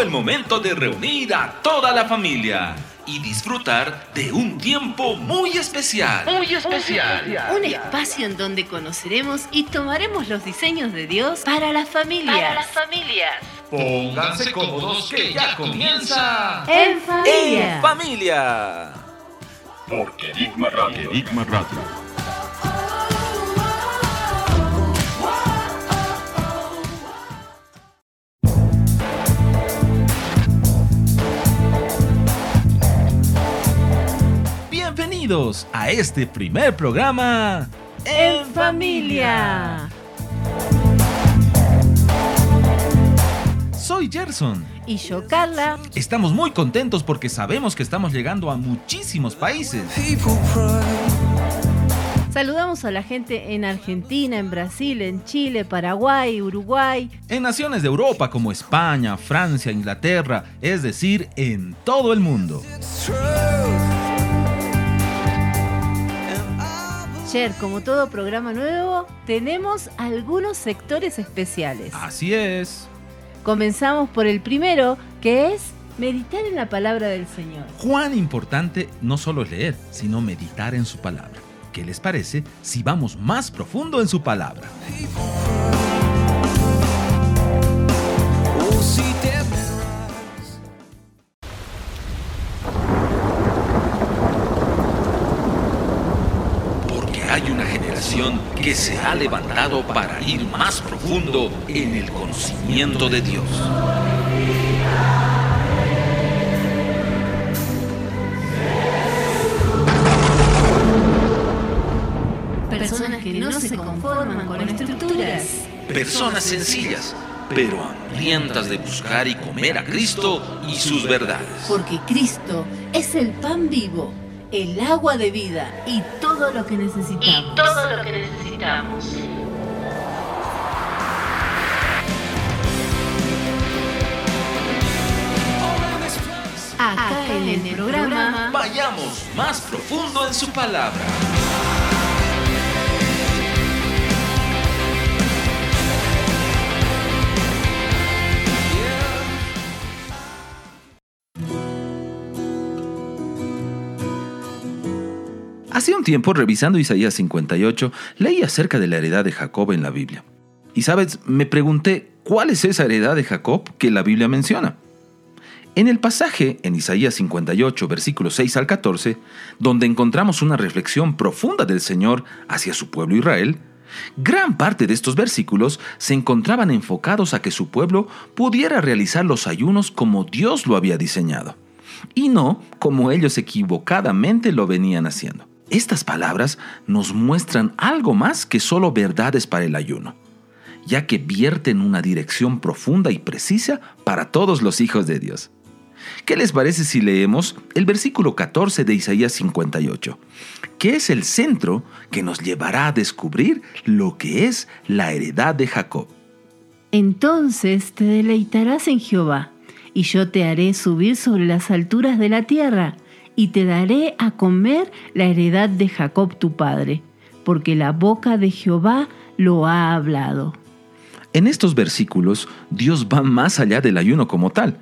Llegó el momento de reunir a toda la familia y disfrutar de un tiempo muy especial. Muy especial. Un espacio en donde conoceremos y tomaremos los diseños de Dios para las familias. Para las familias. Pónganse cómodos que ya comienza. En familia. En familia. Porque Enigma Radio. Enigma Radio. Bienvenidos a este primer programa En familia. Soy Gerson. Y yo, Carla. Estamos muy contentos porque sabemos que estamos llegando a muchísimos países. Saludamos a la gente en Argentina, en Brasil, en Chile, Paraguay, Uruguay. En naciones de Europa como España, Francia, Inglaterra, es decir, en todo el mundo. Ayer, como todo programa nuevo, tenemos algunos sectores especiales. Así es. Comenzamos por el primero, que es meditar en la palabra del Señor. Cuán importante no solo es leer, sino meditar en su palabra. ¿Qué les parece si vamos más profundo en su palabra? Generación que se ha levantado para ir más profundo en el conocimiento de Dios. Personas que no se conforman con estructuras. Personas sencillas, pero hambrientas de buscar y comer a Cristo y sus verdades. Porque Cristo es el pan vivo, el agua de vida y todo lo que necesitamos. Y todo lo que necesitamos. Acá en el programa Vayamos más profundo en su palabra. Hace un tiempo, revisando Isaías 58, leí acerca de la heredad de Jacob en la Biblia. Y sabes, me pregunté, ¿cuál es esa heredad de Jacob que la Biblia menciona? En el pasaje, en Isaías 58, versículos 6 al 14, donde encontramos una reflexión profunda del Señor hacia su pueblo Israel, gran parte de estos versículos se encontraban enfocados a que su pueblo pudiera realizar los ayunos como Dios lo había diseñado, y no como ellos equivocadamente lo venían haciendo. Estas palabras nos muestran algo más que solo verdades para el ayuno, ya que vierten una dirección profunda y precisa para todos los hijos de Dios. ¿Qué les parece si leemos el versículo 14 de Isaías 58, que es el centro que nos llevará a descubrir lo que es la heredad de Jacob? Entonces te deleitarás en Jehová, y yo te haré subir sobre las alturas de la tierra, y te daré a comer la heredad de Jacob tu padre, porque la boca de Jehová lo ha hablado. En estos versículos, Dios va más allá del ayuno como tal,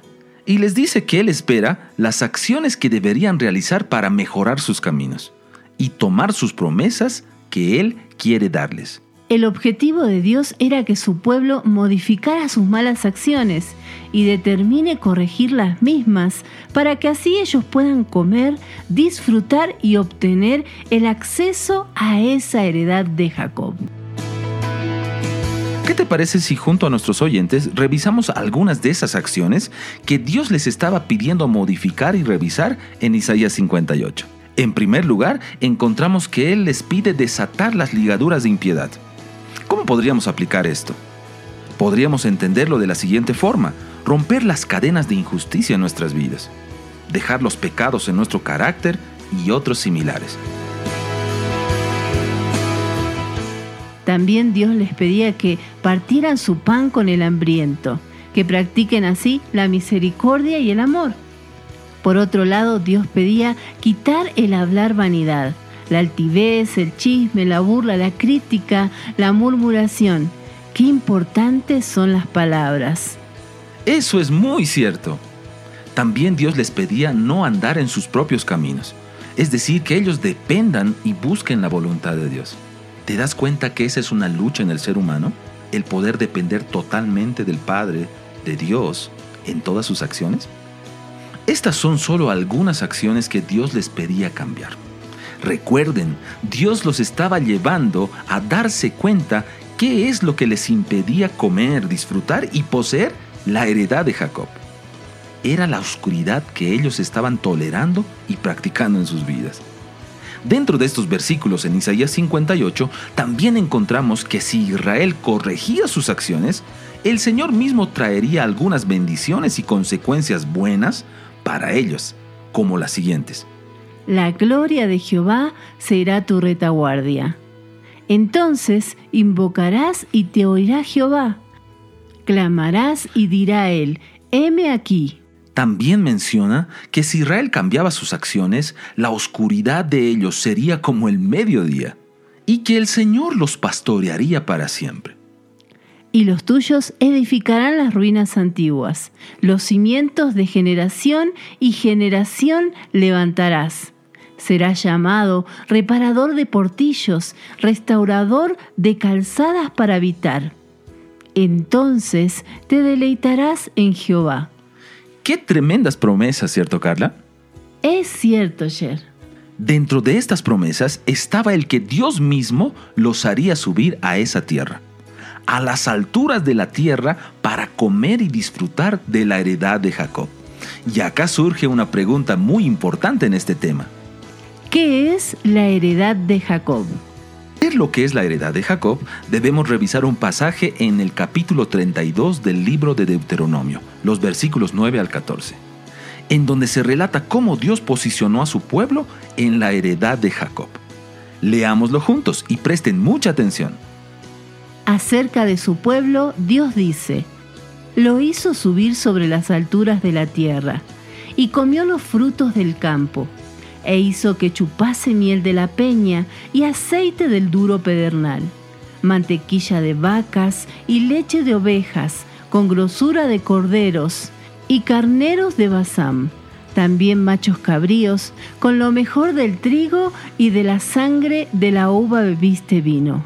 y les dice que Él espera las acciones que deberían realizar para mejorar sus caminos y tomar sus promesas que Él quiere darles. El objetivo de Dios era que su pueblo modificara sus malas acciones y determine corregir las mismas para que así ellos puedan comer, disfrutar y obtener el acceso a esa heredad de Jacob. ¿Qué te parece si junto a nuestros oyentes revisamos algunas de esas acciones que Dios les estaba pidiendo modificar y revisar en Isaías 58? En primer lugar, encontramos que Él les pide desatar las ligaduras de impiedad. ¿Cómo podríamos aplicar esto? Podríamos entenderlo de la siguiente forma, romper las cadenas de injusticia en nuestras vidas, dejar los pecados en nuestro carácter y otros similares. También Dios les pedía que partieran su pan con el hambriento, que practiquen así la misericordia y el amor. Por otro lado, Dios pedía quitar el hablar vanidad, la altivez, el chisme, la burla, la crítica, la murmuración. Qué importantes son las palabras. Eso es muy cierto. También Dios les pedía no andar en sus propios caminos, es decir, que ellos dependan y busquen la voluntad de Dios. ¿Te das cuenta que esa es una lucha en el ser humano? El poder depender totalmente del Padre, de Dios, en todas sus acciones. Estas son solo algunas acciones que Dios les pedía cambiar. Recuerden, Dios los estaba llevando a darse cuenta qué es lo que les impedía comer, disfrutar y poseer la heredad de Jacob. Era la oscuridad que ellos estaban tolerando y practicando en sus vidas. Dentro de estos versículos en Isaías 58 también encontramos que si Israel corregía sus acciones, el Señor mismo traería algunas bendiciones y consecuencias buenas para ellos, como las siguientes. La gloria de Jehová será tu retaguardia. Entonces invocarás y te oirá Jehová. Clamarás y dirá él, heme aquí. También menciona que si Israel cambiaba sus acciones, la oscuridad de ellos sería como el mediodía, y que el Señor los pastorearía para siempre. Y los tuyos edificarán las ruinas antiguas, los cimientos de generación y generación levantarás. Serás llamado reparador de portillos, restaurador de calzadas para habitar. Entonces te deleitarás en Jehová. Qué tremendas promesas, ¿cierto, Carla? Es cierto, Jer. Dentro de estas promesas estaba el que Dios mismo los haría subir a esa tierra, a las alturas de la tierra para comer y disfrutar de la heredad de Jacob. Y acá surge una pregunta muy importante en este tema. ¿Qué es la heredad de Jacob? Ver lo que es la heredad de Jacob, debemos revisar un pasaje en el capítulo 32 del libro de Deuteronomio, los versículos 9 al 14, en donde se relata cómo Dios posicionó a su pueblo en la heredad de Jacob. Leámoslo juntos y presten mucha atención. Acerca de su pueblo, Dios dice, lo hizo subir sobre las alturas de la tierra, y comió los frutos del campo e hizo que chupase miel de la peña y aceite del duro pedernal, mantequilla de vacas y leche de ovejas, con grosura de corderos y carneros de Basam, también machos cabríos, con lo mejor del trigo y de la sangre de la uva bebiste vino.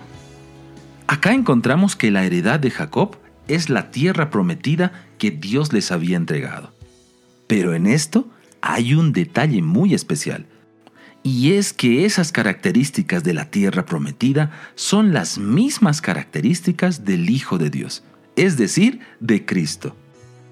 Acá encontramos que la heredad de Jacob es la tierra prometida que Dios les había entregado. Pero en esto hay un detalle muy especial. Y es que esas características de la tierra prometida son las mismas características del Hijo de Dios, es decir, de Cristo.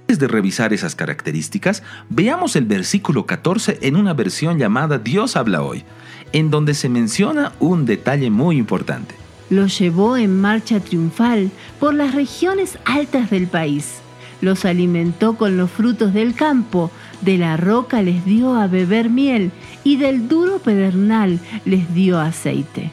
Antes de revisar esas características, veamos el versículo 14 en una versión llamada Dios habla hoy, en donde se menciona un detalle muy importante. Los llevó en marcha triunfal por las regiones altas del país. Los alimentó con los frutos del campo, de la roca les dio a beber miel y del duro pedernal les dio aceite.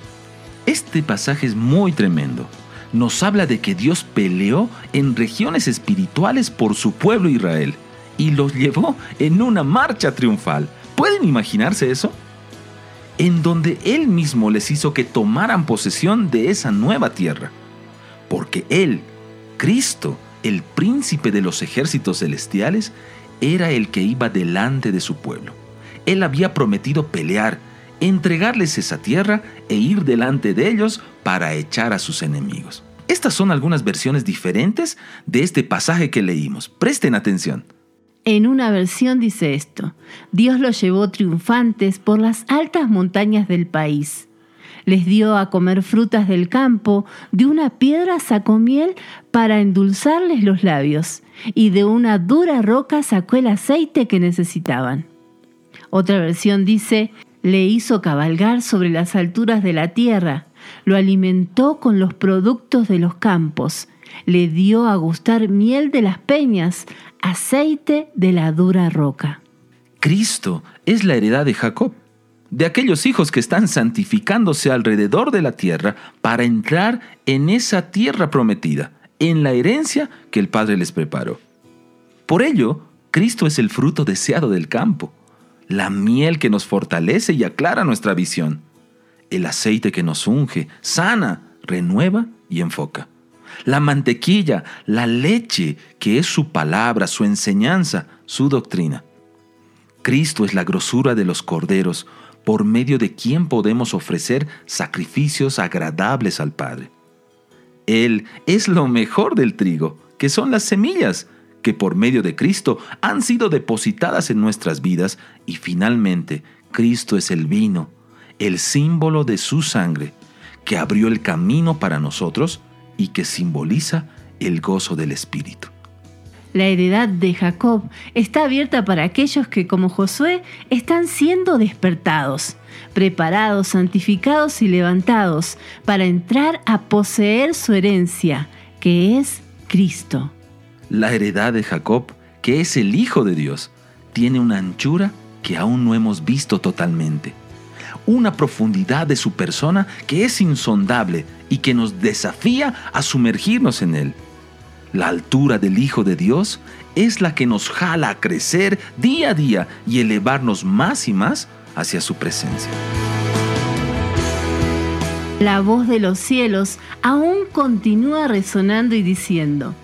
Este pasaje es muy tremendo. Nos habla de que Dios peleó en regiones espirituales por su pueblo Israel y los llevó en una marcha triunfal. ¿Pueden imaginarse eso? En donde Él mismo les hizo que tomaran posesión de esa nueva tierra. Porque Él, Cristo, el príncipe de los ejércitos celestiales, era el que iba delante de su pueblo. Él había prometido pelear, entregarles esa tierra e ir delante de ellos para echar a sus enemigos. Estas son algunas versiones diferentes de este pasaje que leímos. Presten atención. En una versión dice esto, Dios los llevó triunfantes por las altas montañas del país. Les dio a comer frutas del campo, de una piedra sacó miel para endulzarles los labios, y de una dura roca sacó el aceite que necesitaban. Otra versión dice, le hizo cabalgar sobre las alturas de la tierra, lo alimentó con los productos de los campos, le dio a gustar miel de las peñas, aceite de la dura roca. Cristo es la heredad de Jacob, de aquellos hijos que están santificándose alrededor de la tierra para entrar en esa tierra prometida, en la herencia que el Padre les preparó. Por ello, Cristo es el fruto deseado del campo, la miel que nos fortalece y aclara nuestra visión, el aceite que nos unge, sana, renueva y enfoca. la mantequilla, la leche, que es su palabra, su enseñanza, su doctrina. Cristo es la grosura de los corderos, por medio de quien podemos ofrecer sacrificios agradables al Padre. Él es lo mejor del trigo, que son las semillas, que por medio de Cristo han sido depositadas en nuestras vidas y finalmente Cristo es el vino, el símbolo de su sangre, que abrió el camino para nosotros y que simboliza el gozo del Espíritu. La heredad de Jacob está abierta para aquellos que, como Josué, están siendo despertados, preparados, santificados y levantados para entrar a poseer su herencia, que es Cristo. La heredad de Jacob, que es el Hijo de Dios, tiene una anchura que aún no hemos visto totalmente, una profundidad de su persona que es insondable y que nos desafía a sumergirnos en él. La altura del Hijo de Dios es la que nos jala a crecer día a día y elevarnos más y más hacia su presencia. La voz de los cielos aún continúa resonando y diciendo,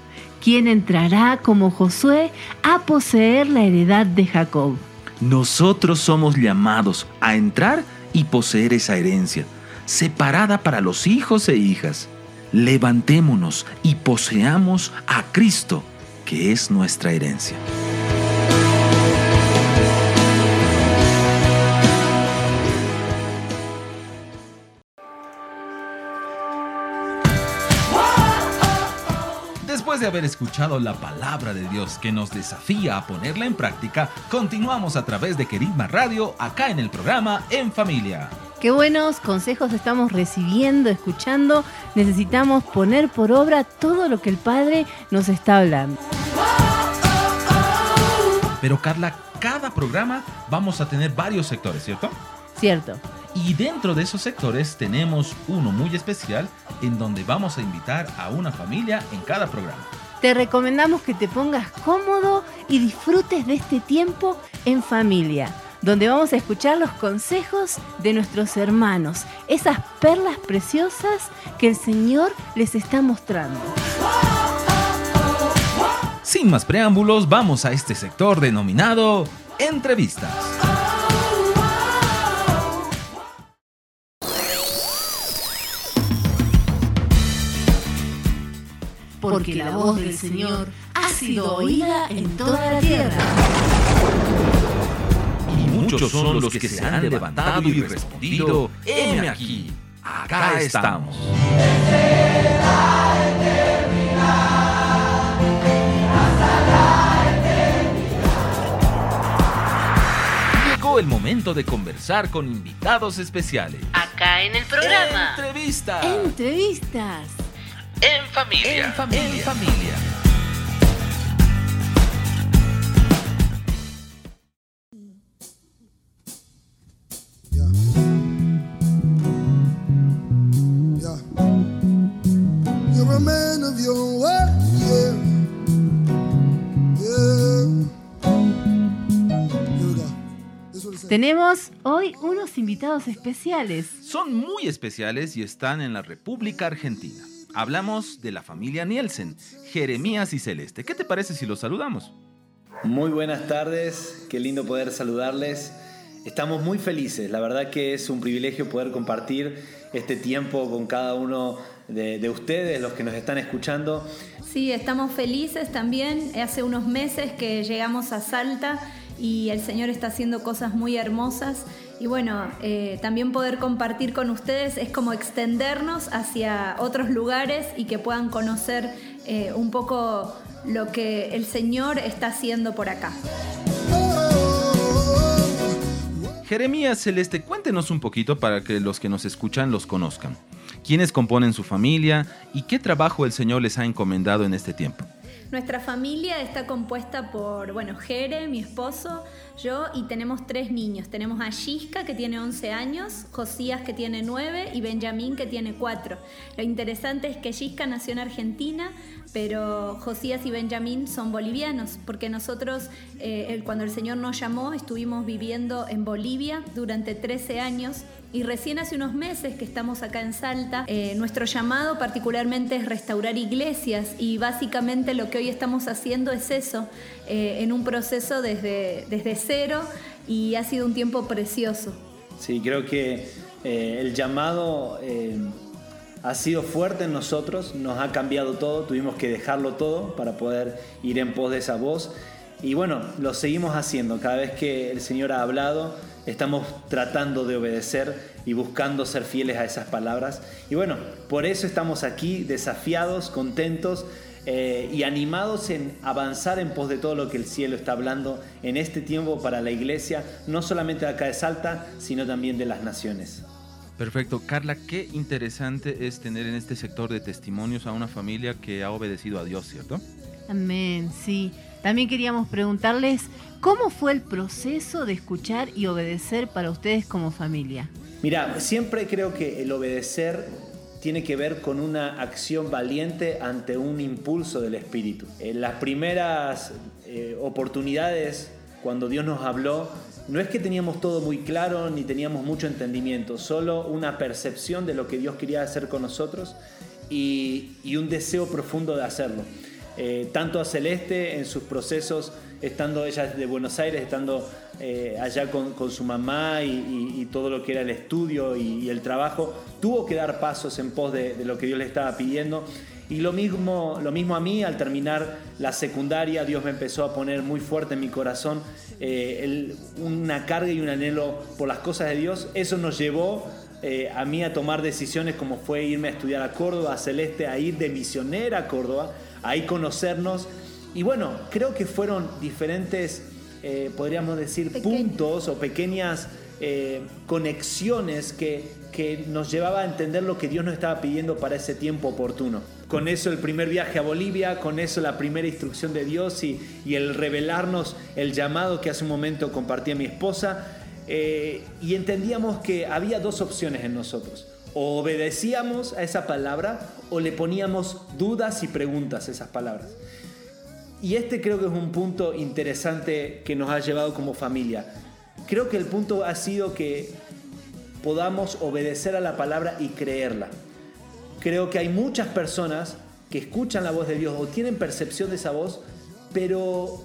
¿quién entrará como Josué a poseer la heredad de Jacob? Nosotros somos llamados a entrar y poseer esa herencia, separada para los hijos e hijas. Levantémonos y poseamos a Cristo, que es nuestra herencia. Después de haber escuchado la palabra de Dios que nos desafía a ponerla en práctica, continuamos a través de Querigma Radio acá en el programa En Familia. Qué buenos consejos estamos recibiendo, escuchando. Necesitamos poner por obra todo lo que el Padre nos está hablando. Pero Carla, cada programa vamos a tener varios sectores, ¿cierto? Cierto. Y dentro de esos sectores tenemos uno muy especial en donde vamos a invitar a una familia en cada programa. Te recomendamos que te pongas cómodo y disfrutes de este tiempo en familia, donde vamos a escuchar los consejos de nuestros hermanos, esas perlas preciosas que el Señor les está mostrando. Sin más preámbulos, vamos a este sector denominado entrevistas. Porque la voz del Señor ha sido oída en toda la tierra. Muchos son los que se han levantado y respondido, heme aquí, acá estamos. Llegó el momento de conversar con invitados especiales. Acá en el programa. Entrevistas. Entrevistas. En familia. En familia. En familia. Tenemos hoy unos invitados especiales. Son muy especiales y están en la República Argentina. Hablamos de la familia Nielsen, Jeremías y Celeste. ¿Qué te parece si los saludamos? Muy buenas tardes, qué lindo poder saludarles. Estamos muy felices, la verdad que es un privilegio poder compartir este tiempo con cada uno de, de ustedes, los que nos están escuchando. Sí, estamos felices también. Hace unos meses que llegamos a Salta y el Señor está haciendo cosas muy hermosas. Y bueno, eh, también poder compartir con ustedes es como extendernos hacia otros lugares y que puedan conocer eh, un poco lo que el Señor está haciendo por acá. Jeremías Celeste, cuéntenos un poquito para que los que nos escuchan los conozcan. ¿Quiénes componen su familia y qué trabajo el Señor les ha encomendado en este tiempo? Nuestra familia está compuesta por, bueno, Jere, mi esposo, yo y tenemos tres niños. Tenemos a Shiska que tiene 11 años, Josías que tiene 9 y Benjamín que tiene 4. Lo interesante es que Shiska nació en Argentina, pero Josías y Benjamín son bolivianos, porque nosotros eh, cuando el Señor nos llamó estuvimos viviendo en Bolivia durante 13 años Y recién hace unos meses que estamos acá en Salta, eh, nuestro llamado particularmente es restaurar iglesias y básicamente lo que hoy estamos haciendo es eso, eh, en un proceso desde, desde cero y ha sido un tiempo precioso. Sí, creo que eh, el llamado eh, ha sido fuerte en nosotros, nos ha cambiado todo, tuvimos que dejarlo todo para poder ir en pos de esa voz. Y bueno, lo seguimos haciendo. Cada vez que el Señor ha hablado, estamos tratando de obedecer y buscando ser fieles a esas palabras. Y bueno, por eso estamos aquí desafiados, contentos eh, y animados en avanzar en pos de todo lo que el cielo está hablando en este tiempo para la iglesia, no solamente de acá de Salta, sino también de las naciones. Perfecto. Carla, qué interesante es tener en este sector de testimonios a una familia que ha obedecido a Dios, ¿cierto? Amén, sí. También queríamos preguntarles cómo fue el proceso de escuchar y obedecer para ustedes como familia. Mira, siempre creo que el obedecer tiene que ver con una acción valiente ante un impulso del Espíritu. En las primeras eh, oportunidades, cuando Dios nos habló, no es que teníamos todo muy claro ni teníamos mucho entendimiento, solo una percepción de lo que Dios quería hacer con nosotros y, un deseo profundo de hacerlo. Eh, tanto a Celeste en sus procesos, estando ella de Buenos Aires, estando eh, allá con, su mamá y, todo lo que era el estudio y, el trabajo, tuvo que dar pasos en pos de, lo que Dios le estaba pidiendo. Y lo mismo, lo mismo a mí, al terminar la secundaria, Dios me empezó a poner muy fuerte en mi corazón eh, una carga y un anhelo por las cosas de Dios. Eso nos llevó eh, a mí a tomar decisiones como fue irme a estudiar a Córdoba, a Celeste, a ir de misionera a Córdoba, ahí conocernos. Y bueno, creo que fueron diferentes, eh, podríamos decir, Pequeño. puntos o pequeñas eh, conexiones que, que nos llevaba a entender lo que Dios nos estaba pidiendo para ese tiempo oportuno. Con eso el primer viaje a Bolivia, con eso la primera instrucción de Dios y, y el revelarnos el llamado que hace un momento compartía mi esposa. Eh, y entendíamos que había dos opciones en nosotros. O obedecíamos a esa palabra o le poníamos dudas y preguntas a esas palabras. Y este creo que es un punto interesante que nos ha llevado como familia. Creo que el punto ha sido que podamos obedecer a la palabra y creerla. Creo que hay muchas personas que escuchan la voz de Dios o tienen percepción de esa voz, pero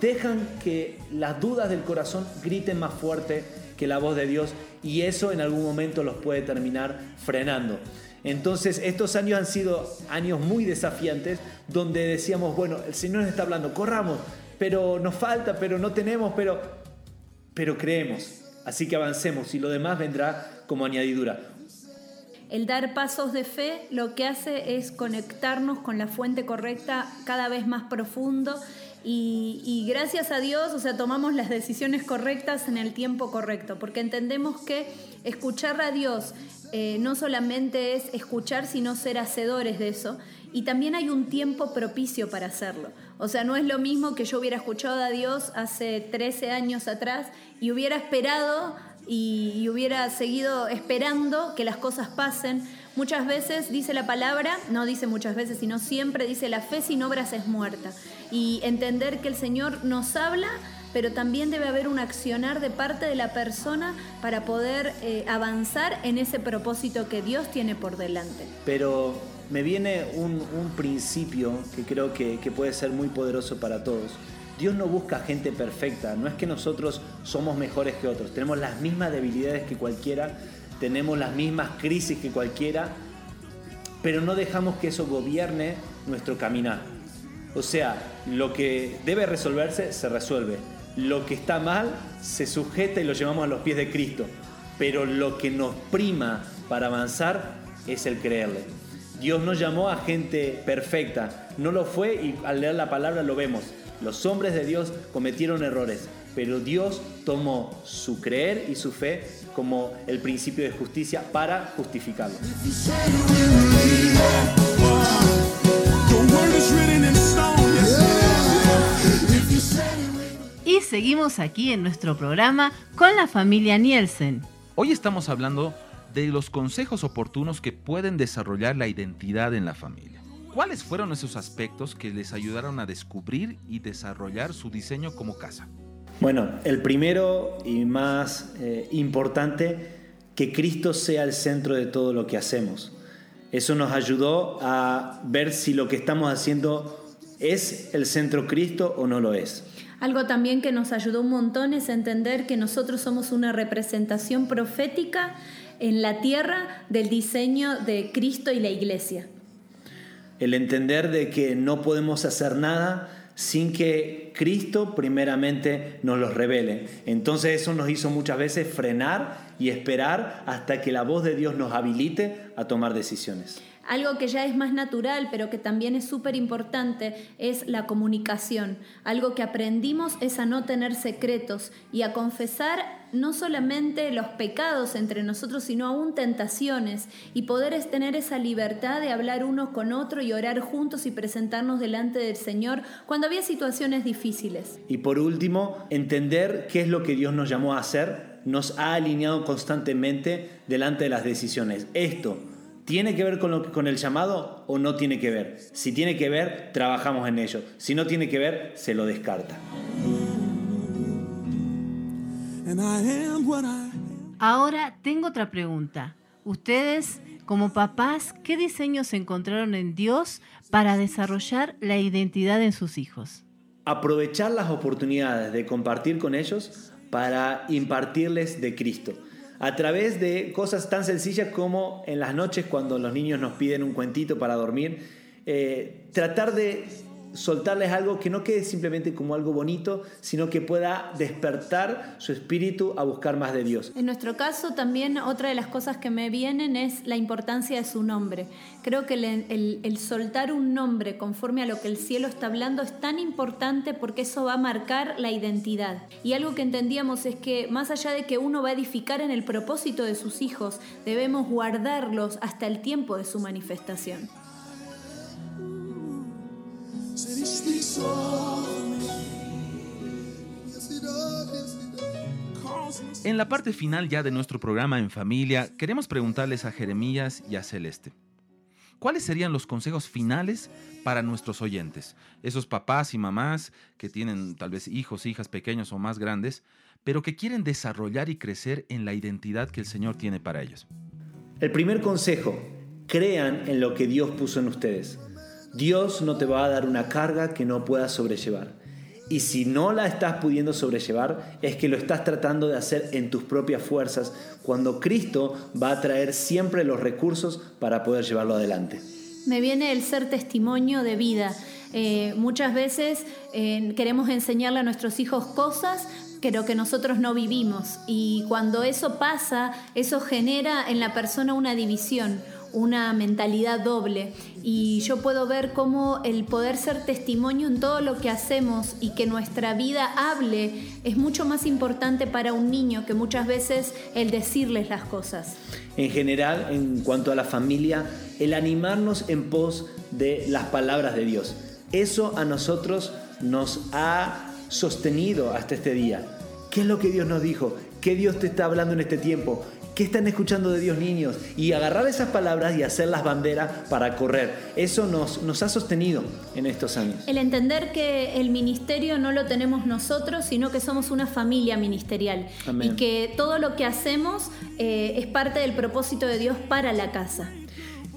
dejan que las dudas del corazón griten más fuerte que la voz de Dios y eso en algún momento los puede terminar frenando. Entonces estos años han sido años muy desafiantes donde decíamos, bueno, el Señor nos está hablando, corramos, pero nos falta, pero no tenemos, pero, pero creemos. Así que avancemos y lo demás vendrá como añadidura. El dar pasos de fe lo que hace es conectarnos con la fuente correcta cada vez más profundo y, gracias a Dios, o sea, tomamos las decisiones correctas en el tiempo correcto, porque entendemos que escuchar a Dios eh, no solamente es escuchar, sino ser hacedores de eso. Y también hay un tiempo propicio para hacerlo. O sea, no es lo mismo que yo hubiera escuchado a Dios hace 13 años atrás y hubiera esperado y, y hubiera seguido esperando que las cosas pasen. Muchas veces dice la palabra, no dice muchas veces, sino siempre dice la fe sin obras es muerta. Y entender que el Señor nos habla, pero también debe haber un accionar de parte de la persona para poder eh, avanzar en ese propósito que Dios tiene por delante. Pero me viene un, principio que creo que puede ser muy poderoso para todos. Dios no busca gente perfecta, no es que nosotros somos mejores que otros, tenemos las mismas debilidades que cualquiera, tenemos las mismas crisis que cualquiera, pero no dejamos que eso gobierne nuestro caminar. O sea, lo que debe resolverse se resuelve, lo que está mal se sujeta y lo llevamos a los pies de Cristo, pero lo que nos prima para avanzar es el creerle. Dios no llamó a gente perfecta, no lo fue y al leer la palabra lo vemos. Los hombres de Dios cometieron errores, pero Dios tomó su creer y su fe como el principio de justicia para justificarlo. Y seguimos aquí en nuestro programa con la familia Nielsen. Hoy estamos hablando de los consejos oportunos que pueden desarrollar la identidad en la familia. ¿Cuáles fueron esos aspectos que les ayudaron a descubrir y desarrollar su diseño como casa? Bueno, el primero y más eh, importante que Cristo sea el centro de todo lo que hacemos. Eso nos ayudó a ver si lo que estamos haciendo es el centro Cristo o no lo es. Algo también que nos ayudó un montón es entender que nosotros somos una representación profética en la tierra del diseño de Cristo y la iglesia. El entender de que no podemos hacer nada sin que Cristo primeramente nos los revele. Entonces eso nos hizo muchas veces frenar y esperar hasta que la voz de Dios nos habilite a tomar decisiones. Algo que ya es más natural, pero que también es súper importante, es la comunicación. Algo que aprendimos es a no tener secretos y a confesar no solamente los pecados entre nosotros, sino aún tentaciones y poder tener esa libertad de hablar uno con otro y orar juntos y presentarnos delante del Señor cuando había situaciones difíciles. Y por último, entender qué es lo que Dios nos llamó a hacer, nos ha alineado constantemente delante de las decisiones. Esto ¿Tiene que ver con, lo, con el llamado o no tiene que ver? Si tiene que ver, trabajamos en ello. Si no tiene que ver, se lo descarta. Ahora tengo otra pregunta. Ustedes, como papás, ¿qué diseños encontraron en Dios para desarrollar la identidad en sus hijos? Aprovechar las oportunidades de compartir con ellos para impartirles de Cristo a través de cosas tan sencillas como en las noches cuando los niños nos piden un cuentito para dormir, eh, tratar de soltarles algo que no quede simplemente como algo bonito, sino que pueda despertar su espíritu a buscar más de Dios. En nuestro caso también otra de las cosas que me vienen es la importancia de su nombre. Creo que el, soltar un nombre conforme a lo que el cielo está hablando es tan importante porque eso va a marcar la identidad. Y algo que entendíamos es que más allá de que uno va a edificar en el propósito de sus hijos, debemos guardarlos hasta el tiempo de su manifestación. En la parte final ya de nuestro programa en familia, queremos preguntarles a Jeremías y a Celeste. ¿Cuáles serían los consejos finales para nuestros oyentes? Esos papás y mamás que tienen tal vez hijos, hijas pequeños o más grandes, pero que quieren desarrollar y crecer en la identidad que el Señor tiene para ellos. El primer consejo, crean en lo que Dios puso en ustedes. Dios no te va a dar una carga que no puedas sobrellevar. Y si no la estás pudiendo sobrellevar, es que lo estás tratando de hacer en tus propias fuerzas, cuando Cristo va a traer siempre los recursos para poder llevarlo adelante. Me viene el ser testimonio de vida. Eh, muchas veces eh, queremos enseñarle a nuestros hijos cosas, pero que nosotros no vivimos. Y cuando eso pasa, eso genera en la persona una división, una mentalidad doble y yo puedo ver cómo el poder ser testimonio en todo lo que hacemos y que nuestra vida hable es mucho más importante para un niño que muchas veces el decirles las cosas. En general, en cuanto a la familia, el animarnos en pos de las palabras de Dios. Eso a nosotros nos ha sostenido hasta este día. ¿Qué es lo que Dios nos dijo? ¿Qué Dios te está hablando en este tiempo? ¿Qué están escuchando de Dios niños? Y agarrar esas palabras y hacerlas bandera para correr. Eso nos, nos ha sostenido en estos años. El entender que el ministerio no lo tenemos nosotros, sino que somos una familia ministerial. Y que todo lo que hacemos eh, es parte del propósito de Dios para la casa.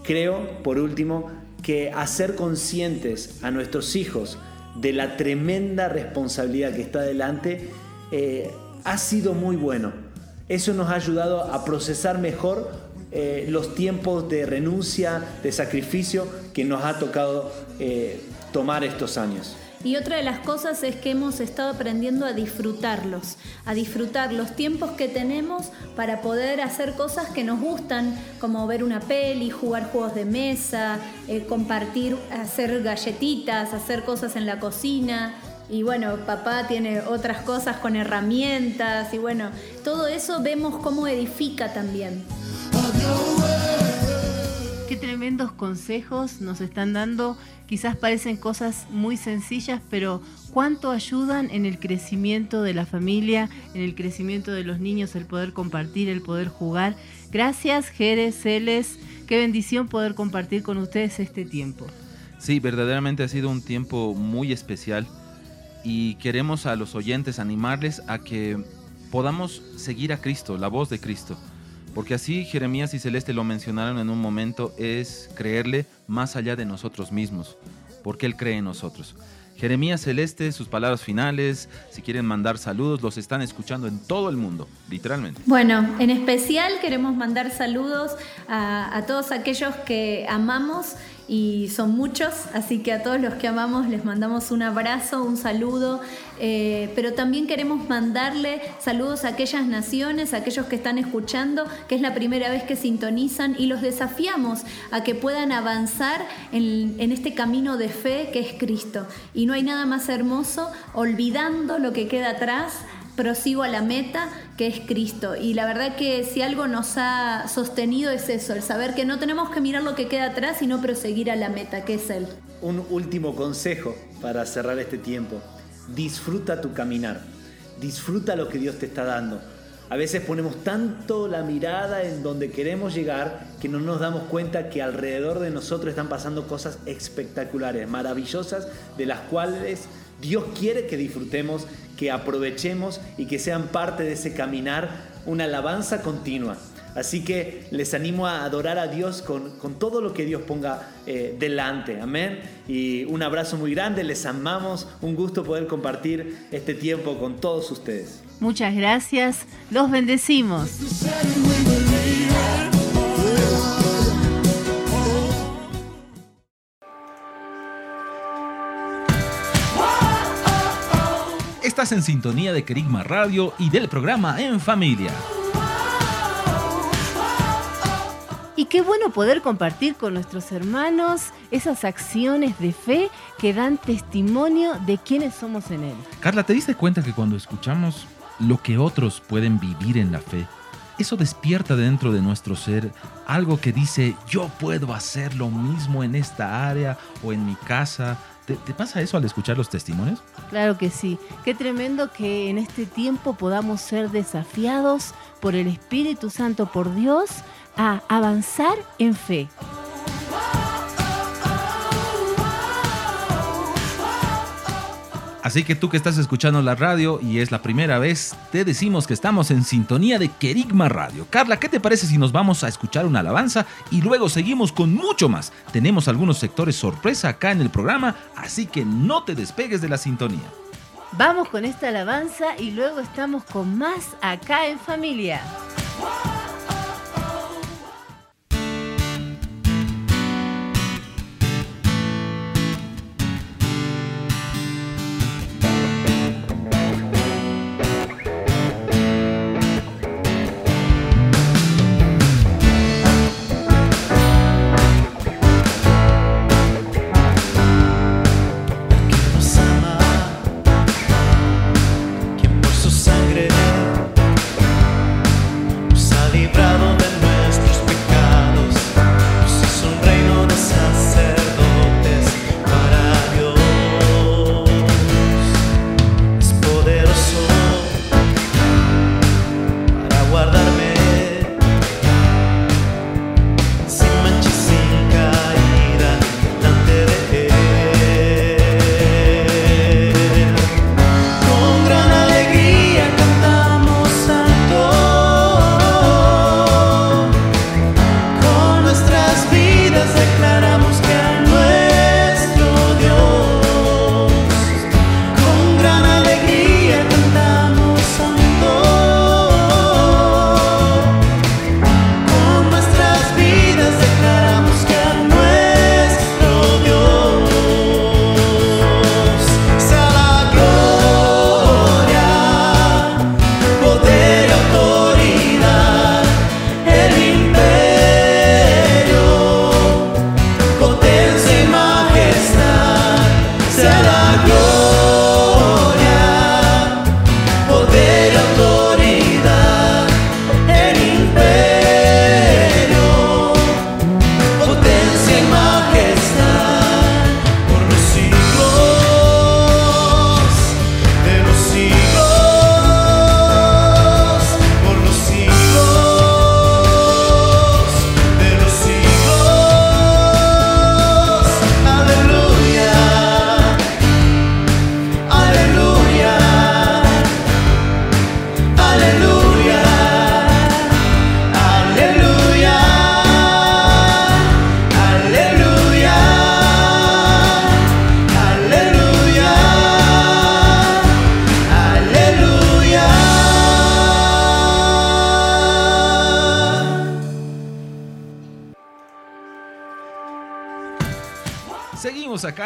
Creo, por último, que hacer conscientes a nuestros hijos de la tremenda responsabilidad que está delante eh, ha sido muy bueno eso nos ha ayudado a procesar mejor eh, los tiempos de renuncia, de sacrificio que nos ha tocado eh, tomar estos años. Y otra de las cosas es que hemos estado aprendiendo a disfrutarlos, a disfrutar los tiempos que tenemos para poder hacer cosas que nos gustan, como ver una peli, jugar juegos de mesa, eh, compartir, hacer galletitas, hacer cosas en la cocina, y bueno, papá tiene otras cosas con herramientas y bueno, todo eso vemos cómo edifica también. Qué tremendos consejos nos están dando. Quizás parecen cosas muy sencillas, pero cuánto ayudan en el crecimiento de la familia, en el crecimiento de los niños, el poder compartir, el poder jugar. Gracias, Jerez, Celes. Qué bendición poder compartir con ustedes este tiempo. Sí, verdaderamente ha sido un tiempo muy especial y queremos a los oyentes animarles a que podamos seguir a Cristo, la voz de Cristo, Porque así Jeremías y Celeste lo mencionaron en un momento, es creerle más allá de nosotros mismos, porque Él cree en nosotros. Jeremías Celeste, sus palabras finales, si quieren mandar saludos, los están escuchando en todo el mundo, literalmente. Bueno, en especial queremos mandar saludos a, todos aquellos que amamos y son muchos, así que a todos los que amamos les mandamos un abrazo, un saludo, eh, pero también queremos mandarle saludos a aquellas naciones, a aquellos que están escuchando, que es la primera vez que sintonizan y los desafiamos a que puedan avanzar en, en este camino de fe que es Cristo. Y no hay nada más hermoso olvidando lo que queda atrás prosigo a la meta que es Cristo. Y la verdad que si algo nos ha sostenido es eso, el saber que no tenemos que mirar lo que queda atrás, sino proseguir a la meta, que es Él. Un último consejo para cerrar este tiempo. Disfruta tu caminar. Disfruta lo que Dios te está dando. A veces ponemos tanto la mirada en donde queremos llegar que no nos damos cuenta que alrededor de nosotros están pasando cosas espectaculares, maravillosas, de las cuales Dios quiere que disfrutemos, que aprovechemos y que sean parte de ese caminar, una alabanza continua. Así que les animo a adorar a Dios con, con todo lo que Dios ponga eh, delante. Amén. Y un abrazo muy grande, les amamos, un gusto poder compartir este tiempo con todos ustedes. Muchas gracias, los bendecimos. Estás en sintonía de Kerigma Radio y del programa En Familia. Y qué bueno poder compartir con nuestros hermanos esas acciones de fe que dan testimonio de quiénes somos en Él. Carla, ¿te diste cuenta que cuando escuchamos lo que otros pueden vivir en la fe, eso despierta dentro de nuestro ser algo que dice, yo puedo hacer lo mismo en esta área o en mi casa? ¿Te, pasa eso al escuchar los testimonios? Claro que sí. Qué tremendo que en este tiempo podamos ser desafiados por el Espíritu Santo, por Dios, a avanzar en fe. Así que tú que estás escuchando la radio y es la primera vez, te decimos que estamos en sintonía de Kerigma Radio. Carla, ¿qué te parece si nos vamos a escuchar una alabanza y luego seguimos con mucho más? Tenemos algunos sectores sorpresa acá en el programa, así que no te despegues de la sintonía. Vamos con esta alabanza y luego estamos con más acá en familia.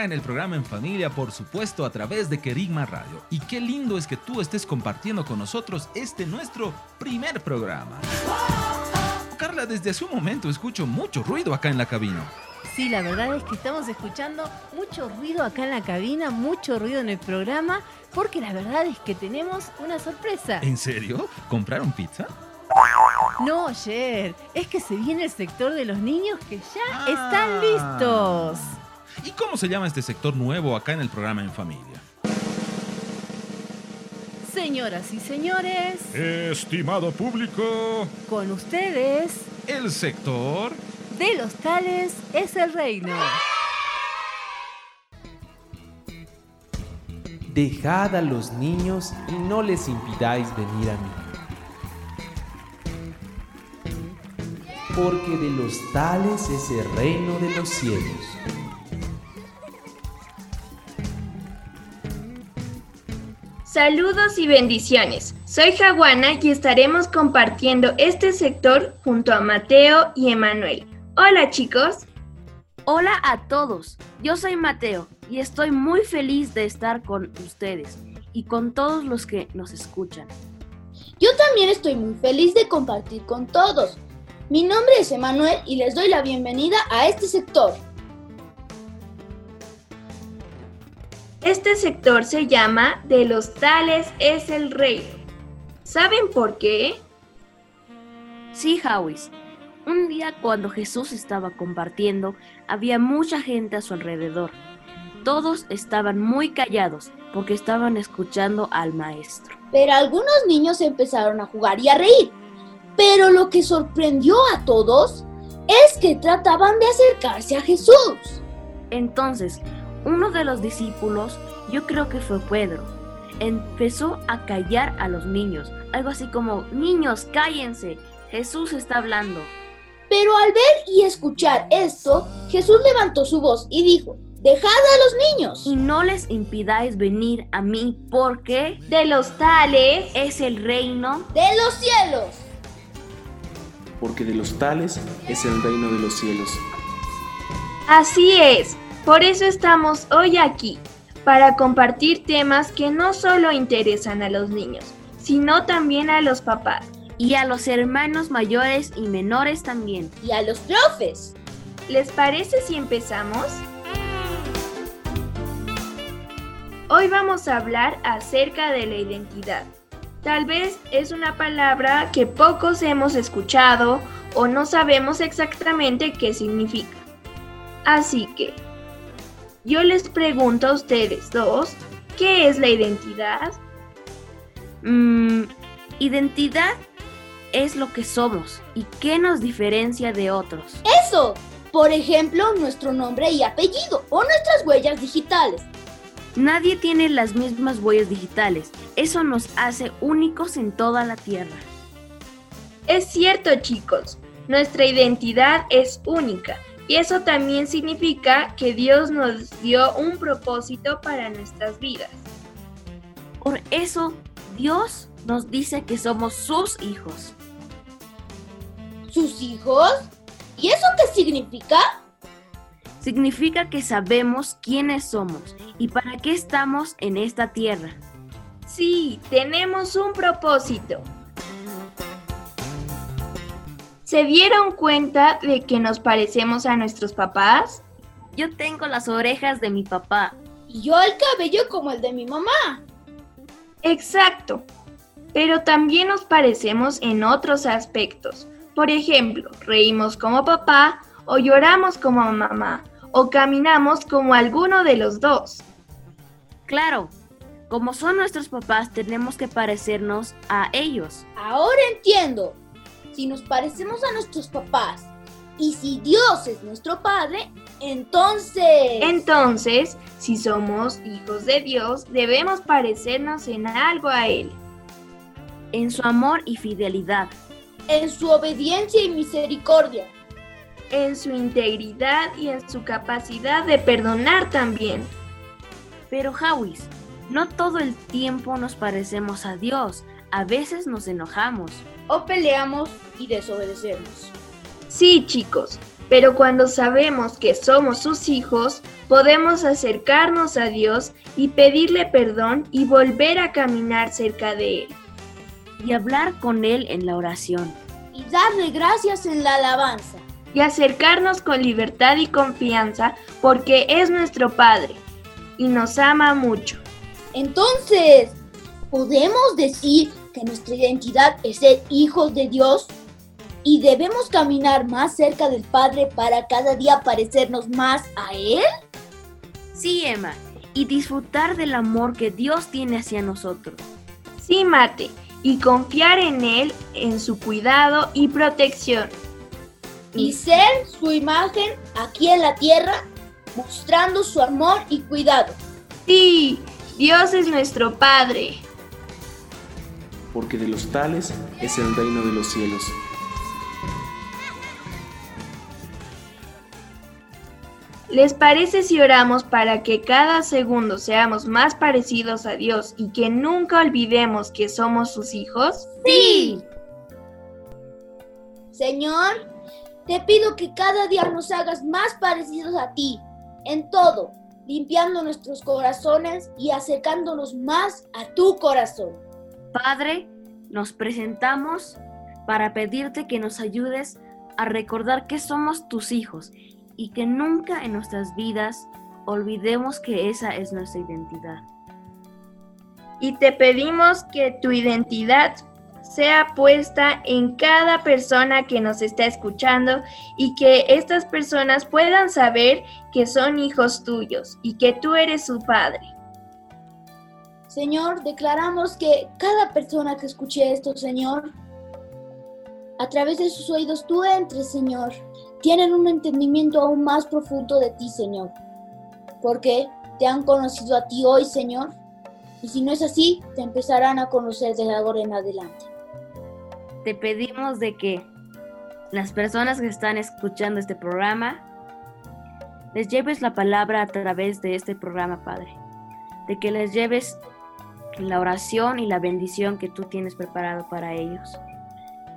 Acá en el programa En Familia, por supuesto, a través de Querigma Radio. Y qué lindo es que tú estés compartiendo con nosotros este nuestro primer programa. Carla, desde hace un momento escucho mucho ruido acá en la cabina. Sí, la verdad es que estamos escuchando mucho ruido acá en la cabina, mucho ruido en el programa, porque la verdad es que tenemos una sorpresa. ¿En serio? ¿Compraron pizza? No, ayer, es que se viene el sector de los niños que ya Ah. están listos. ¿Y cómo se llama este sector nuevo acá en el programa En Familia? Señoras y señores, Estimado público, con ustedes, El sector... de los tales es el reino. Dejad a los niños y no les impidáis venir a mí. Porque de los tales es el reino de los cielos. Saludos y bendiciones. Soy Jaguana y estaremos compartiendo este sector junto a Mateo y Emanuel. Hola chicos. Hola a todos, yo soy Mateo y estoy muy feliz de estar con ustedes y con todos los que nos escuchan. Yo también estoy muy feliz de compartir con todos. Mi nombre es Emanuel y les doy la bienvenida a este sector. Este sector se llama De los tales es el reino. ¿Saben por qué? Sí, Hawis. Un día cuando Jesús estaba compartiendo, había mucha gente a su alrededor. Todos estaban muy callados porque estaban escuchando al maestro. Pero algunos niños empezaron a jugar y a reír. Pero lo que sorprendió a todos es que trataban de acercarse a Jesús. Entonces, uno de los discípulos, yo creo que fue Pedro, empezó a callar a los niños. Algo así como, niños, cállense, Jesús está hablando. Pero al ver y escuchar esto, Jesús levantó su voz y dijo, dejad a los niños. Y no les impidáis venir a mí porque De los tales es el reino De los cielos. Porque de los tales es el reino de los cielos. Así es, por eso estamos hoy aquí, para compartir temas que no solo interesan a los niños, sino también a los papás. y a los hermanos mayores y menores también. Y a los profes. ¿Les parece si empezamos? Hoy vamos a hablar acerca de la identidad. Tal vez es una palabra que pocos hemos escuchado o no sabemos exactamente qué significa. Así que, yo les pregunto a ustedes dos, ¿qué es la identidad? Mm, identidad es lo que somos y qué nos diferencia de otros. Eso. Por ejemplo, nuestro nombre y apellido o nuestras huellas digitales. Nadie tiene las mismas huellas digitales. Eso nos hace únicos en toda la Tierra. Es cierto, chicos, nuestra identidad es única y eso también significa que Dios nos dio un propósito para nuestras vidas. Por eso, Dios nos dice que somos sus hijos. ¿Sus hijos? ¿Y eso qué significa? Significa que sabemos quiénes somos y para qué estamos en esta tierra. Sí, tenemos un propósito. ¿Se dieron cuenta de que nos parecemos a nuestros papás? Yo tengo las orejas de mi papá. Y yo el cabello como el de mi mamá. Exacto. Pero también nos parecemos en otros aspectos. Por ejemplo, reímos como papá o lloramos como mamá o caminamos como alguno de los dos. Claro, como son nuestros papás tenemos que parecernos a ellos. Ahora entiendo. Si nos parecemos a nuestros papás y si Dios es nuestro Padre, entonces... Entonces, si somos hijos de Dios, debemos parecernos en algo a Él. En su amor y fidelidad. En su obediencia y misericordia. En su integridad y en su capacidad de perdonar también. Pero Hawis, no todo el tiempo nos parecemos a Dios. A veces nos enojamos. O peleamos y desobedecemos. Sí, chicos, Pero cuando sabemos que somos sus hijos, podemos acercarnos a Dios y pedirle perdón y volver a caminar cerca de Él. Y hablar con Él en la oración. Y darle gracias en la alabanza. Y acercarnos con libertad y confianza porque es nuestro Padre y nos ama mucho. Entonces, ¿podemos decir que nuestra identidad es ser hijos de Dios? ¿Y debemos caminar más cerca del Padre para cada día parecernos más a Él? Sí, Emma, y disfrutar del amor que Dios tiene hacia nosotros. Sí, Mate, y confiar en Él, en su cuidado y protección. Y ser su imagen aquí en la tierra, mostrando su amor y cuidado. Sí, Dios es nuestro Padre. Porque de los tales es el reino de los cielos. ¿Les parece si oramos para que cada segundo seamos más parecidos a Dios y que nunca olvidemos que somos sus hijos? Sí. Señor, te pido que cada día nos hagas más parecidos a ti, en todo, limpiando nuestros corazones y acercándonos más a tu corazón. Padre, nos presentamos para pedirte que nos ayudes a recordar que somos tus hijos y que nunca en nuestras vidas olvidemos que esa es nuestra identidad. Y te pedimos que tu identidad sea puesta en cada persona que nos está escuchando y que estas personas puedan saber que son hijos tuyos y que tú eres su padre. Señor, declaramos que cada persona que escuche esto, Señor, a través de sus oídos tú entres, Señor, tienen un entendimiento aún más profundo de ti, Señor, porque te han conocido a ti hoy, Señor, y si no es así, te empezarán a conocer desde ahora en adelante. Te pedimos de que las personas que están escuchando este programa les lleves la palabra a través de este programa, Padre, de que les lleves la oración y la bendición que tú tienes preparado para ellos.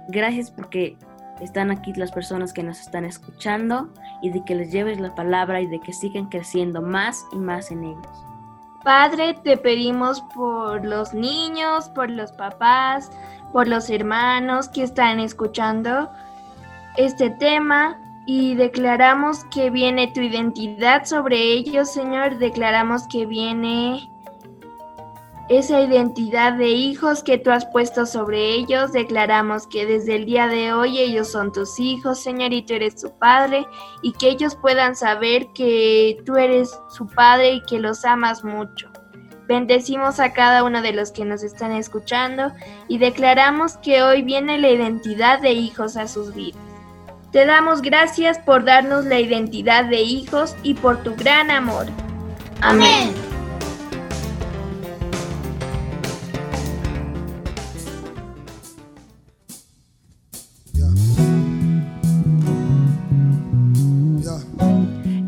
Gracias porque están aquí las personas que nos están escuchando y de que les lleves la palabra y de que sigan creciendo más y más en ellos. Padre, te pedimos por los niños, por los papás, por los hermanos que están escuchando este tema y declaramos que viene tu identidad sobre ellos, Señor. Declaramos que viene esa identidad de hijos que tú has puesto sobre ellos. Declaramos que desde el día de hoy ellos son tus hijos, Señor, y tú eres su Padre, y que ellos puedan saber que tú eres su Padre y que los amas mucho. Bendecimos a cada uno de los que nos están escuchando y declaramos que hoy viene la identidad de hijos a sus vidas. Te damos gracias por darnos la identidad de hijos y por tu gran amor. Amén.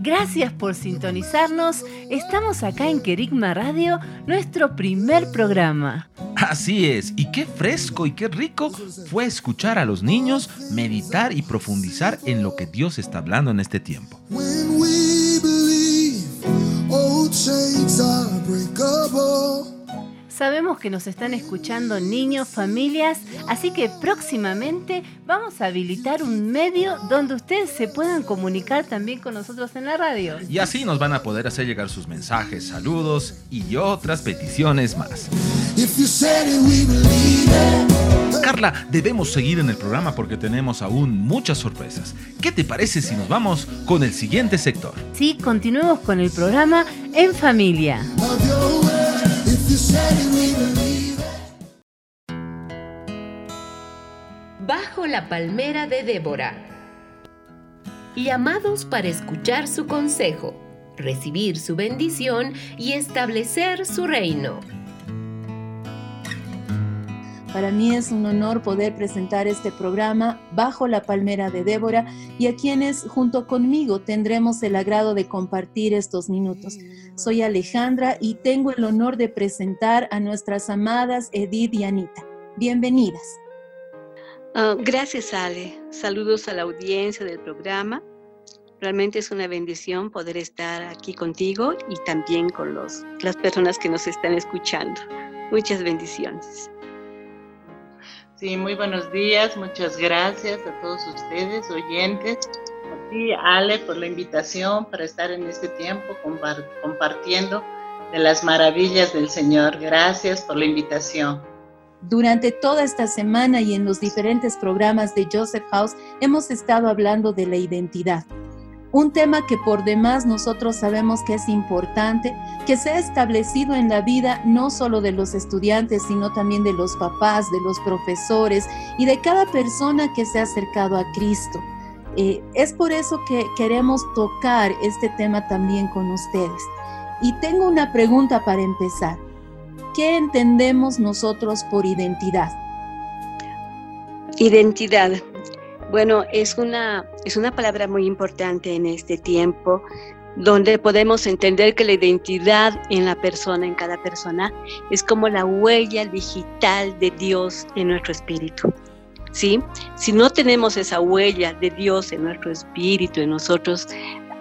Gracias por sintonizarnos. Estamos acá en Querigma Radio, nuestro primer programa. Así es, y qué fresco y qué rico fue escuchar a los niños meditar y profundizar en lo que Dios está hablando en este tiempo. When we believe old chains are breakable. Sabemos que nos están escuchando niños, familias, así que próximamente vamos a habilitar un medio donde ustedes se puedan comunicar también con nosotros en la radio. Y así nos van a poder hacer llegar sus mensajes, saludos y otras peticiones más. If you said it, we believe it. Carla, debemos seguir en el programa porque tenemos aún muchas sorpresas. ¿Qué te parece si nos vamos con el siguiente sector? Sí, continuemos con el programa En Familia. Of Bajo la palmera de Débora. Llamados para escuchar su consejo, recibir su bendición y establecer su reino. Para mí es un honor poder presentar este programa bajo la palmera de Débora y a quienes junto conmigo tendremos el agrado de compartir estos minutos. Soy Alejandra y tengo el honor de presentar a nuestras amadas Edith y Anita. Bienvenidas. Ah, gracias, Ale. Saludos a la audiencia del programa. Realmente es una bendición poder estar aquí contigo y también con los, las personas que nos están escuchando. Muchas bendiciones. Sí, muy buenos días, muchas gracias a todos ustedes, oyentes, a ti, Ale, por la invitación para estar en este tiempo compartiendo de las maravillas del Señor. Gracias por la invitación. Durante toda esta semana y en los diferentes programas de Joseph House hemos estado hablando de la identidad. Un tema que por demás nosotros sabemos que es importante, que se ha establecido en la vida no solo de los estudiantes, sino también de los papás, de los profesores y de cada persona que se ha acercado a Cristo. Eh, es por eso que queremos tocar este tema también con ustedes. Y tengo una pregunta para empezar. ¿Qué entendemos nosotros por identidad? Identidad. Bueno, es una, es una palabra muy importante en este tiempo donde podemos entender que la identidad en la persona, en cada persona, es como la huella digital de Dios en nuestro espíritu. ¿Sí? Si no tenemos esa huella de Dios en nuestro espíritu, en nosotros,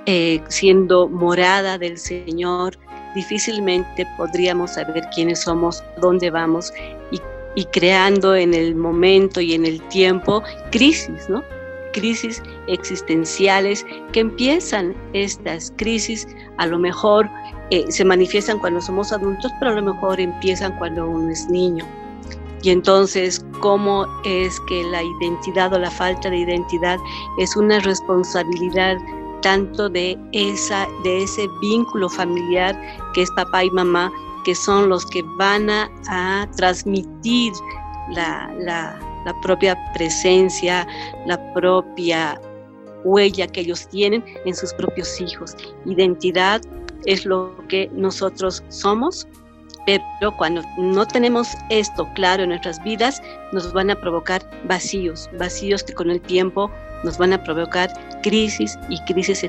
eh, siendo morada del Señor, difícilmente podríamos saber quiénes somos, dónde vamos y, creando en el momento y en el tiempo crisis, crisis existenciales que empiezan estas crisis, a lo mejor eh, se manifiestan cuando somos adultos, pero a lo mejor empiezan cuando uno es niño. Y entonces, ¿cómo es que la identidad o la falta de identidad es una responsabilidad tanto de, esa, de ese vínculo familiar que es papá y mamá, que son los que van a, transmitir la, la, propia presencia, la propia huella que ellos tienen en sus propios hijos. Identidad es lo que nosotros somos, pero cuando no tenemos esto claro en nuestras vidas, nos van a provocar vacíos, vacíos que con el tiempo nos van a provocar crisis y crisis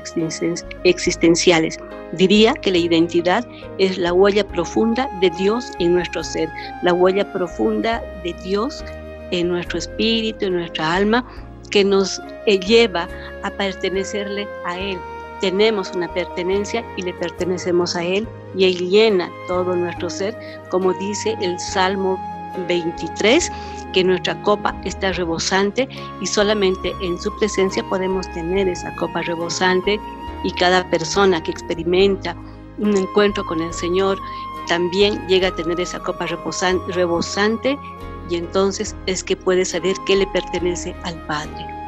existenciales. Diría que la identidad es la huella profunda de Dios en nuestro ser, la huella profunda de Dios en nuestro espíritu, en nuestra alma, que nos eh, lleva a pertenecerle a Él. Tenemos una pertenencia y le pertenecemos a Él y Él llena todo nuestro ser, como dice el Salmo 23, que nuestra copa está rebosante y solamente en su presencia podemos tener esa copa rebosante y cada persona que experimenta un encuentro con el Señor también llega a tener esa copa rebosante y entonces es que puede saber qué le pertenece al Padre.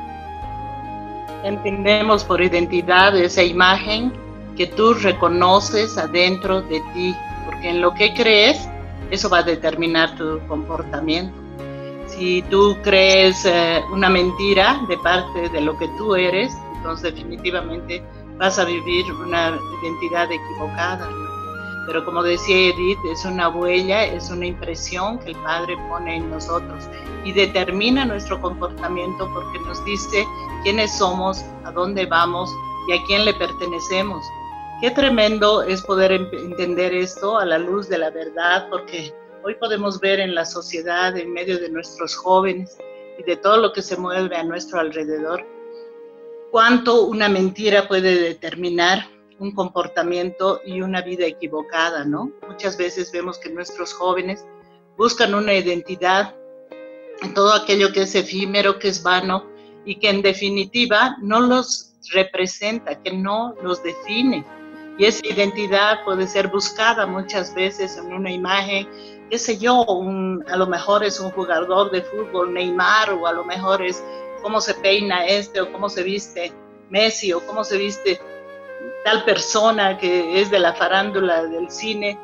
Entendemos por identidad esa imagen que tú reconoces adentro de ti, porque en lo que crees, eso va a determinar tu comportamiento. Si tú crees eh, una mentira de parte de lo que tú eres, entonces definitivamente vas a vivir una identidad equivocada. Pero como decía Edith, es una huella, es una impresión que el Padre pone en nosotros y determina nuestro comportamiento porque nos dice quiénes somos, a dónde vamos y a quién le pertenecemos. Qué tremendo es poder entender esto a la luz de la verdad, porque hoy podemos ver en la sociedad, en medio de nuestros jóvenes y de todo lo que se mueve a nuestro alrededor, cuánto una mentira puede determinar un comportamiento y una vida equivocada, ¿no? Muchas veces vemos que nuestros jóvenes buscan una identidad en todo aquello que es efímero, que es vano y que en definitiva no los representa, que no los define. Y esa identidad puede ser buscada muchas veces en una imagen, qué sé yo, a lo mejor es un jugador de fútbol, Neymar, o a lo mejor es cómo se peina este, o cómo se viste Messi, o cómo se viste tal persona que es de la farándula del cine,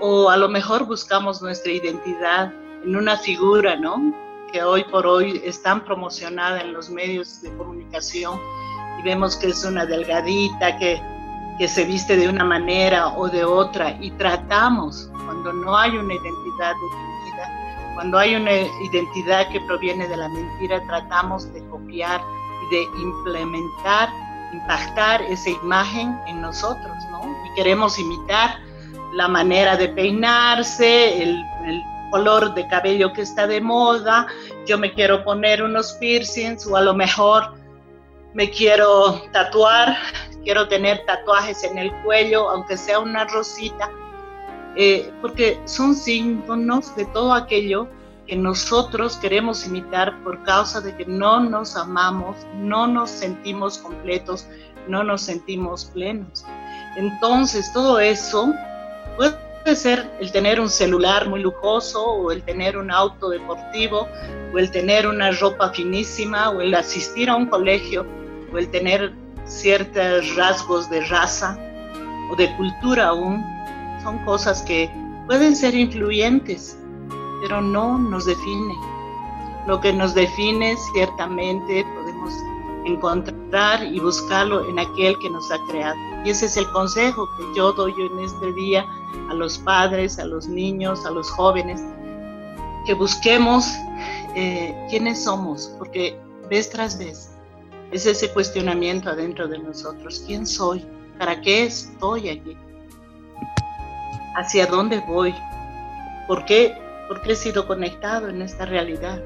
o a lo mejor buscamos nuestra identidad en una figura, ¿no? Que hoy por hoy es tan promocionada en los medios de comunicación y vemos que es una delgadita, que, que se viste de una manera o de otra y tratamos, cuando no hay una identidad definida, cuando hay una identidad que proviene de la mentira, tratamos de copiar y de implementar impactar esa imagen en nosotros, ¿no? Y queremos imitar la manera de peinarse, el, color de cabello que está de moda, yo me quiero poner unos piercings o a lo mejor me quiero tatuar, quiero tener tatuajes en el cuello, aunque sea una rosita, eh, porque son símbolos de todo aquello que nosotros queremos imitar por causa de que no nos amamos, no nos sentimos completos, no nos sentimos plenos. Entonces, todo eso puede ser el tener un celular muy lujoso o el tener un auto deportivo o el tener una ropa finísima o el asistir a un colegio o el tener ciertos rasgos de raza o de cultura aún. Son cosas que pueden ser influyentes, pero no nos define. Lo que nos define ciertamente podemos encontrar y buscarlo en aquel que nos ha creado. Y ese es el consejo que yo doy en este día a los padres, a los niños, a los jóvenes, que busquemos eh, quiénes somos, porque vez tras vez es ese cuestionamiento adentro de nosotros. ¿Quién soy? ¿Para qué estoy aquí? ¿Hacia dónde voy? ¿Por qué, ¿Por qué he sido conectado en esta realidad?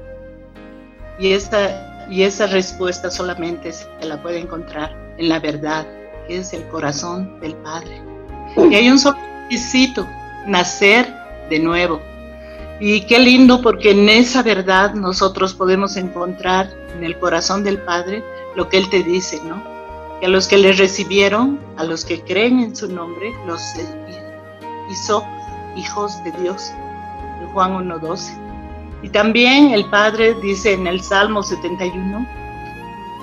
Y esta, y esa respuesta solamente se la puede encontrar en la verdad, que es el corazón del Padre. Y hay un solo requisito, nacer de nuevo. Y qué lindo porque en esa verdad nosotros podemos encontrar en el corazón del Padre lo que Él te dice, ¿no? Que a los que le recibieron, a los que creen en su nombre, los hizo hijos de Dios. Juan 1.12. Y también el Padre dice en el Salmo 71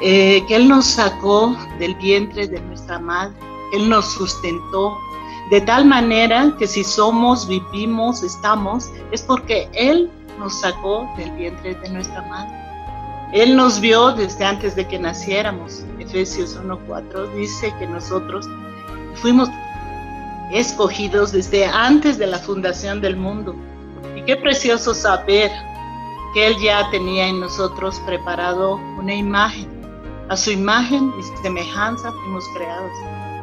eh, que Él nos sacó del vientre de nuestra madre, Él nos sustentó, de tal manera que si somos, vivimos, estamos, es porque Él nos sacó del vientre de nuestra madre. Él nos vio desde antes de que naciéramos. Efesios 1.4 dice que nosotros fuimos escogidos desde antes de la fundación del mundo. Y qué precioso saber que Él ya tenía en nosotros preparado una imagen. A su imagen y semejanza fuimos creados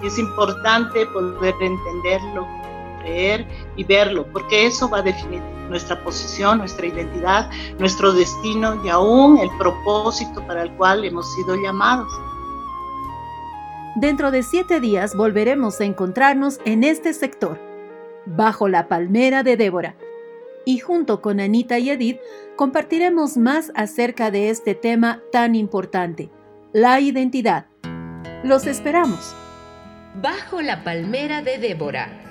es importante poder entenderlo, creer y verlo, porque eso va a definir nuestra posición, nuestra identidad, nuestro destino y aún el propósito para el cual hemos sido llamados. Dentro de siete días volveremos a encontrarnos en este sector, bajo la palmera de Débora. Y junto con Anita y Edith compartiremos más acerca de este tema tan importante, la identidad. Los esperamos. Bajo la palmera de Débora.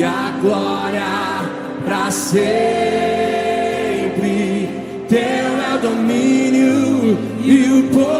E a glória para sempre. Teu é o domínio e o poder.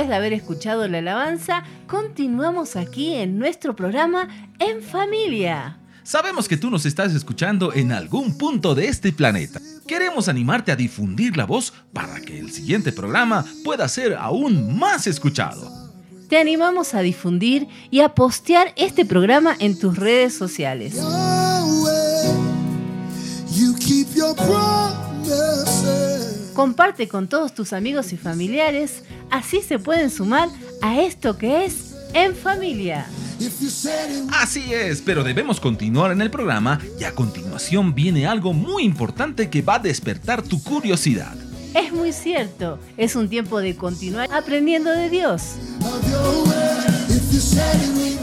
Después de haber escuchado la alabanza, continuamos aquí en nuestro programa En Familia. Sabemos que tú nos estás escuchando en algún punto de este planeta. Queremos animarte a difundir la voz para que el siguiente programa pueda ser aún más escuchado. Te animamos a difundir y a postear este programa en tus redes sociales. Comparte con todos tus amigos y familiares, así se pueden sumar a esto que es En Familia. Así es, pero debemos continuar en el programa y a continuación viene algo muy importante que va a despertar tu curiosidad. Es muy cierto, es un tiempo de continuar aprendiendo de Dios.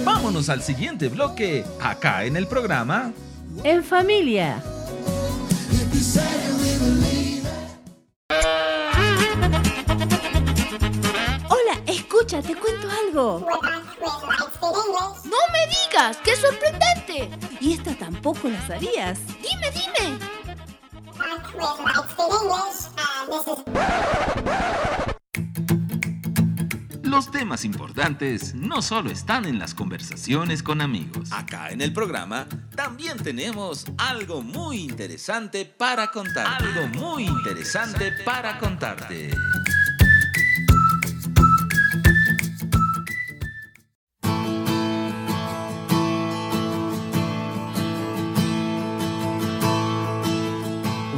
Vámonos al siguiente bloque, acá en el programa. En familia. Algo. No me digas, qué sorprendente. Y esta tampoco la sabías. Dime, dime. Los temas importantes no solo están en las conversaciones con amigos. Acá en el programa también tenemos algo muy interesante para contarte. Algo muy interesante para contarte.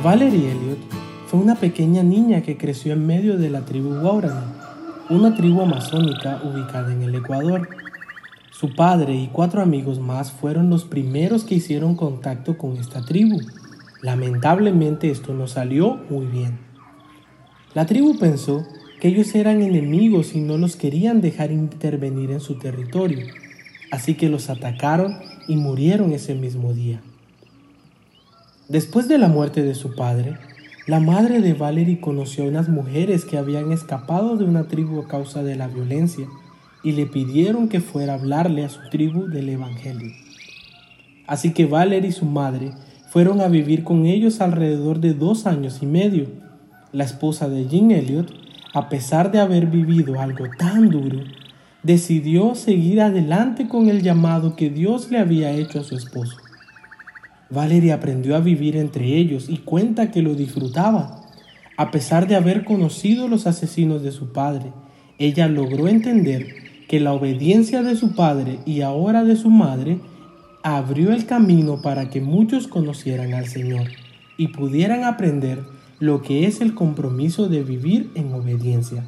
Valerie Elliot fue una pequeña niña que creció en medio de la tribu Waurani, una tribu amazónica ubicada en el Ecuador. Su padre y cuatro amigos más fueron los primeros que hicieron contacto con esta tribu. Lamentablemente esto no salió muy bien. La tribu pensó que ellos eran enemigos y no los querían dejar intervenir en su territorio, así que los atacaron y murieron ese mismo día. Después de la muerte de su padre, la madre de Valerie conoció a unas mujeres que habían escapado de una tribu a causa de la violencia y le pidieron que fuera a hablarle a su tribu del Evangelio. Así que Valerie y su madre fueron a vivir con ellos alrededor de dos años y medio. La esposa de Jean Elliot, a pesar de haber vivido algo tan duro, decidió seguir adelante con el llamado que Dios le había hecho a su esposo. Valerie aprendió a vivir entre ellos y cuenta que lo disfrutaba. A pesar de haber conocido los asesinos de su padre, ella logró entender que la obediencia de su padre y ahora de su madre abrió el camino para que muchos conocieran al Señor y pudieran aprender lo que es el compromiso de vivir en obediencia.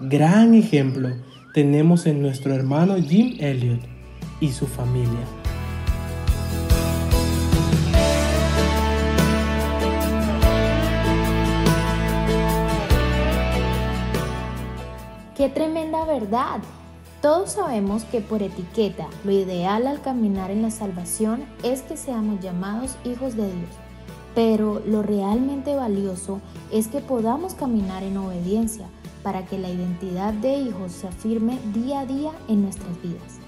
Gran ejemplo tenemos en nuestro hermano Jim Elliot y su familia. Qué tremenda verdad. Todos sabemos que por etiqueta lo ideal al caminar en la salvación es que seamos llamados hijos de Dios, pero lo realmente valioso es que podamos caminar en obediencia para que la identidad de hijos se afirme día a día en nuestras vidas.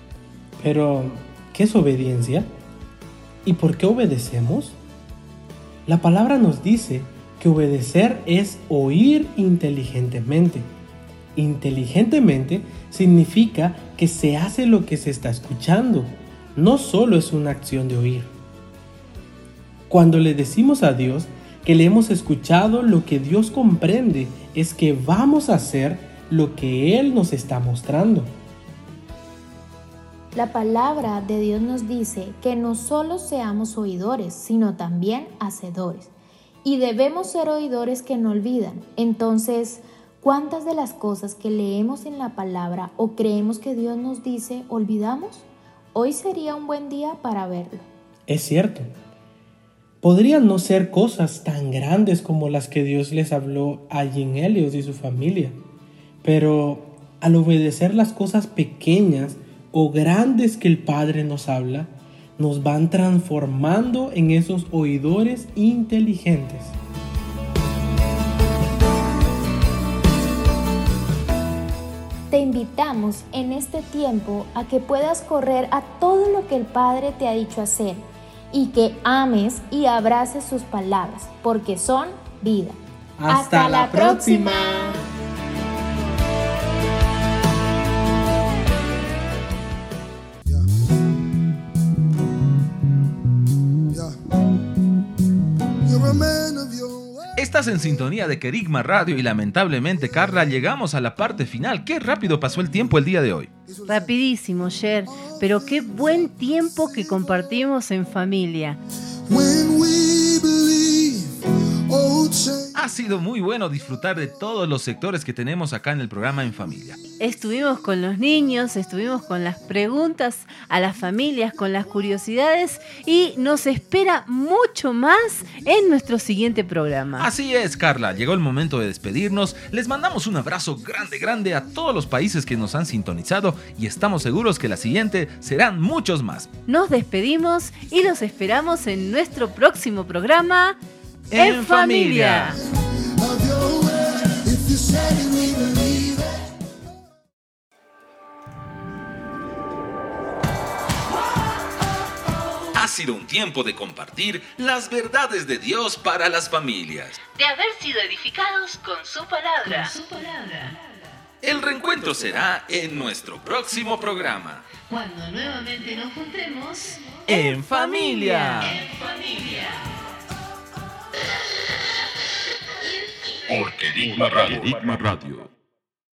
Pero, ¿qué es obediencia? ¿Y por qué obedecemos? La palabra nos dice que obedecer es oír inteligentemente inteligentemente significa que se hace lo que se está escuchando, no solo es una acción de oír. Cuando le decimos a Dios que le hemos escuchado, lo que Dios comprende es que vamos a hacer lo que Él nos está mostrando. La palabra de Dios nos dice que no solo seamos oidores, sino también hacedores. Y debemos ser oidores que no olvidan. Entonces, ¿Cuántas de las cosas que leemos en la palabra o creemos que Dios nos dice olvidamos? Hoy sería un buen día para verlo. Es cierto. Podrían no ser cosas tan grandes como las que Dios les habló a Jean Elliot y su familia, pero al obedecer las cosas pequeñas o grandes que el Padre nos habla, nos van transformando en esos oidores inteligentes. Te invitamos en este tiempo a que puedas correr a todo lo que el Padre te ha dicho hacer y que ames y abraces sus palabras, porque son vida. Hasta, la próxima. Estás en sintonía de Kerigma Radio y lamentablemente, Carla, llegamos a la parte final. Qué rápido pasó el tiempo el día de hoy. Rapidísimo, Cher, pero qué buen tiempo que compartimos en familia. Ha sido muy bueno disfrutar de todos los sectores que tenemos acá en el programa En Familia. Estuvimos con los niños, estuvimos con las preguntas a las familias, con las curiosidades y nos espera mucho más en nuestro siguiente programa. Así es, Carla, llegó el momento de despedirnos. Les mandamos un abrazo grande, grande a todos los países que nos han sintonizado y estamos seguros que la siguiente serán muchos más. Nos despedimos y los esperamos en nuestro próximo programa En En Familia. Ha sido un tiempo de compartir las verdades de Dios para las familias. De haber sido edificados con su palabra. El reencuentro será en nuestro próximo programa. Cuando nuevamente nos juntemos En Familia. Porque Enigma Radio. Enigma Radio